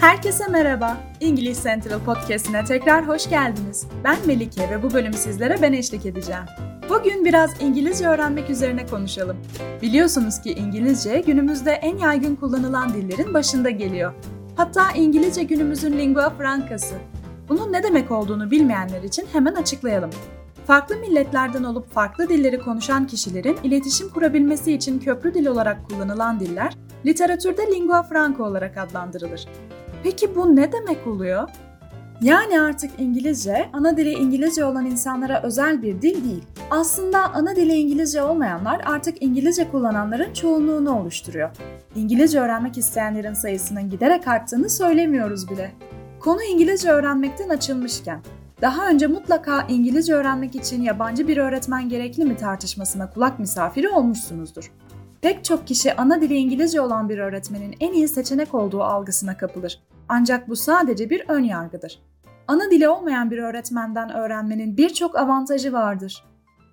Herkese merhaba. İngiliz Central Podcast'ine tekrar hoş geldiniz. Ben Melike ve bu bölüm sizlere ben eşlik edeceğim. Bugün biraz İngilizce öğrenmek üzerine konuşalım. Biliyorsunuz ki İngilizce günümüzde en yaygın kullanılan dillerin başında geliyor. Hatta İngilizce günümüzün lingua francası. Bunun ne demek olduğunu bilmeyenler için hemen açıklayalım. Farklı milletlerden olup farklı dilleri konuşan kişilerin iletişim kurabilmesi için köprü dil olarak kullanılan diller, literatürde lingua franca olarak adlandırılır. Peki bu ne demek oluyor? Yani artık İngilizce, ana dili İngilizce olan insanlara özel bir dil değil. Aslında ana dili İngilizce olmayanlar artık İngilizce kullananların çoğunluğunu oluşturuyor. İngilizce öğrenmek isteyenlerin sayısının giderek arttığını söylemiyoruz bile. Konu İngilizce öğrenmekten açılmışken, daha önce mutlaka İngilizce öğrenmek için yabancı bir öğretmen gerekli mi tartışmasına kulak misafiri olmuşsunuzdur. Pek çok kişi ana dili İngilizce olan bir öğretmenin en iyi seçenek olduğu algısına kapılır. Ancak bu sadece bir ön yargıdır. Ana dili olmayan bir öğretmenden öğrenmenin birçok avantajı vardır.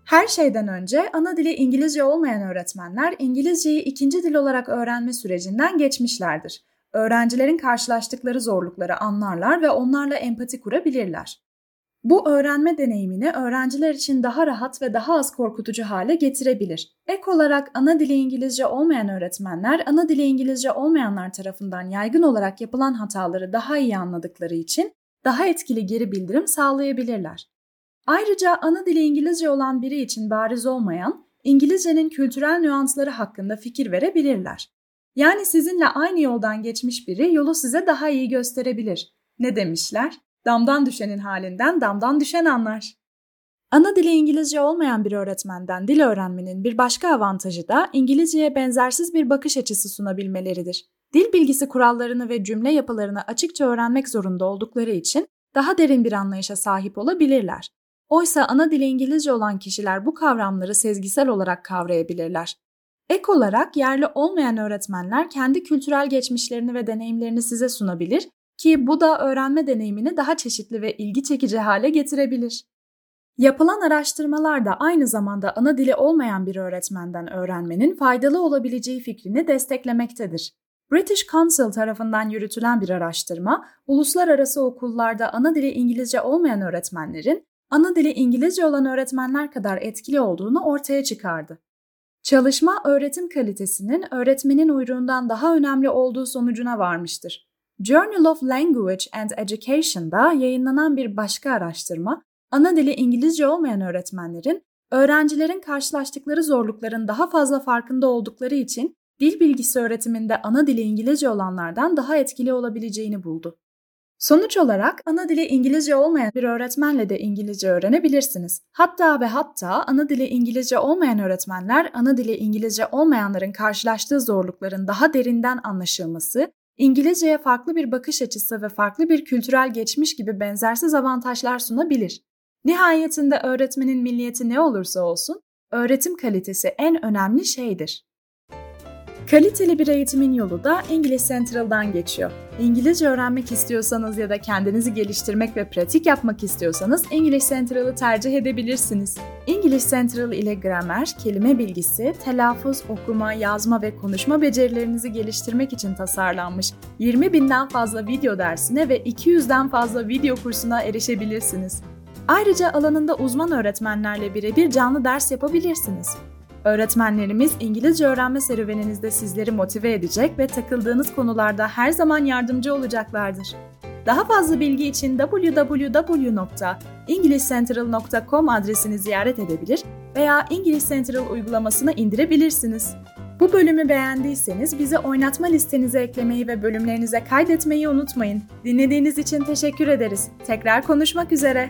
Her şeyden önce ana dili İngilizce olmayan öğretmenler İngilizceyi ikinci dil olarak öğrenme sürecinden geçmişlerdir. Öğrencilerin karşılaştıkları zorlukları anlarlar ve onlarla empati kurabilirler. Bu öğrenme deneyimini öğrenciler için daha rahat ve daha az korkutucu hale getirebilir. Ek olarak ana dili İngilizce olmayan öğretmenler, ana dili İngilizce olmayanlar tarafından yaygın olarak yapılan hataları daha iyi anladıkları için daha etkili geri bildirim sağlayabilirler. Ayrıca ana dili İngilizce olan biri için bariz olmayan, İngilizcenin kültürel nüansları hakkında fikir verebilirler. Yani sizinle aynı yoldan geçmiş biri yolu size daha iyi gösterebilir. Ne demişler? Damdan düşenin halinden damdan düşen anlar. Ana dili İngilizce olmayan bir öğretmenden dil öğrenmenin bir başka avantajı da İngilizceye benzersiz bir bakış açısı sunabilmeleridir. Dil bilgisi kurallarını ve cümle yapılarını açıkça öğrenmek zorunda oldukları için daha derin bir anlayışa sahip olabilirler. Oysa ana dili İngilizce olan kişiler bu kavramları sezgisel olarak kavrayabilirler. Ek olarak yerli olmayan öğretmenler kendi kültürel geçmişlerini ve deneyimlerini size sunabilir ki bu da öğrenme deneyimini daha çeşitli ve ilgi çekici hale getirebilir. Yapılan araştırmalar da aynı zamanda ana dili olmayan bir öğretmenden öğrenmenin faydalı olabileceği fikrini desteklemektedir. British Council tarafından yürütülen bir araştırma, uluslararası okullarda ana dili İngilizce olmayan öğretmenlerin ana dili İngilizce olan öğretmenler kadar etkili olduğunu ortaya çıkardı. Çalışma öğretim kalitesinin öğretmenin uyruğundan daha önemli olduğu sonucuna varmıştır. Journal of Language and Education'da yayınlanan bir başka araştırma, ana dili İngilizce olmayan öğretmenlerin öğrencilerin karşılaştıkları zorlukların daha fazla farkında oldukları için dil bilgisi öğretiminde ana dili İngilizce olanlardan daha etkili olabileceğini buldu. Sonuç olarak ana dili İngilizce olmayan bir öğretmenle de İngilizce öğrenebilirsiniz. Hatta ve hatta ana dili İngilizce olmayan öğretmenler ana dili İngilizce olmayanların karşılaştığı zorlukların daha derinden anlaşılması İngilizceye farklı bir bakış açısı ve farklı bir kültürel geçmiş gibi benzersiz avantajlar sunabilir. Nihayetinde öğretmenin milliyeti ne olursa olsun, öğretim kalitesi en önemli şeydir. Kaliteli bir eğitimin yolu da İngiliz Central'dan geçiyor. İngilizce öğrenmek istiyorsanız ya da kendinizi geliştirmek ve pratik yapmak istiyorsanız İngiliz Central'ı tercih edebilirsiniz. İngiliz Central ile gramer, kelime bilgisi, telaffuz, okuma, yazma ve konuşma becerilerinizi geliştirmek için tasarlanmış 20 binden fazla video dersine ve 200'den fazla video kursuna erişebilirsiniz. Ayrıca alanında uzman öğretmenlerle birebir canlı ders yapabilirsiniz. Öğretmenlerimiz İngilizce öğrenme serüveninizde sizleri motive edecek ve takıldığınız konularda her zaman yardımcı olacaklardır. Daha fazla bilgi için www.englishcentral.com adresini ziyaret edebilir veya English Central uygulamasını indirebilirsiniz. Bu bölümü beğendiyseniz bizi oynatma listenize eklemeyi ve bölümlerinize kaydetmeyi unutmayın. Dinlediğiniz için teşekkür ederiz. Tekrar konuşmak üzere.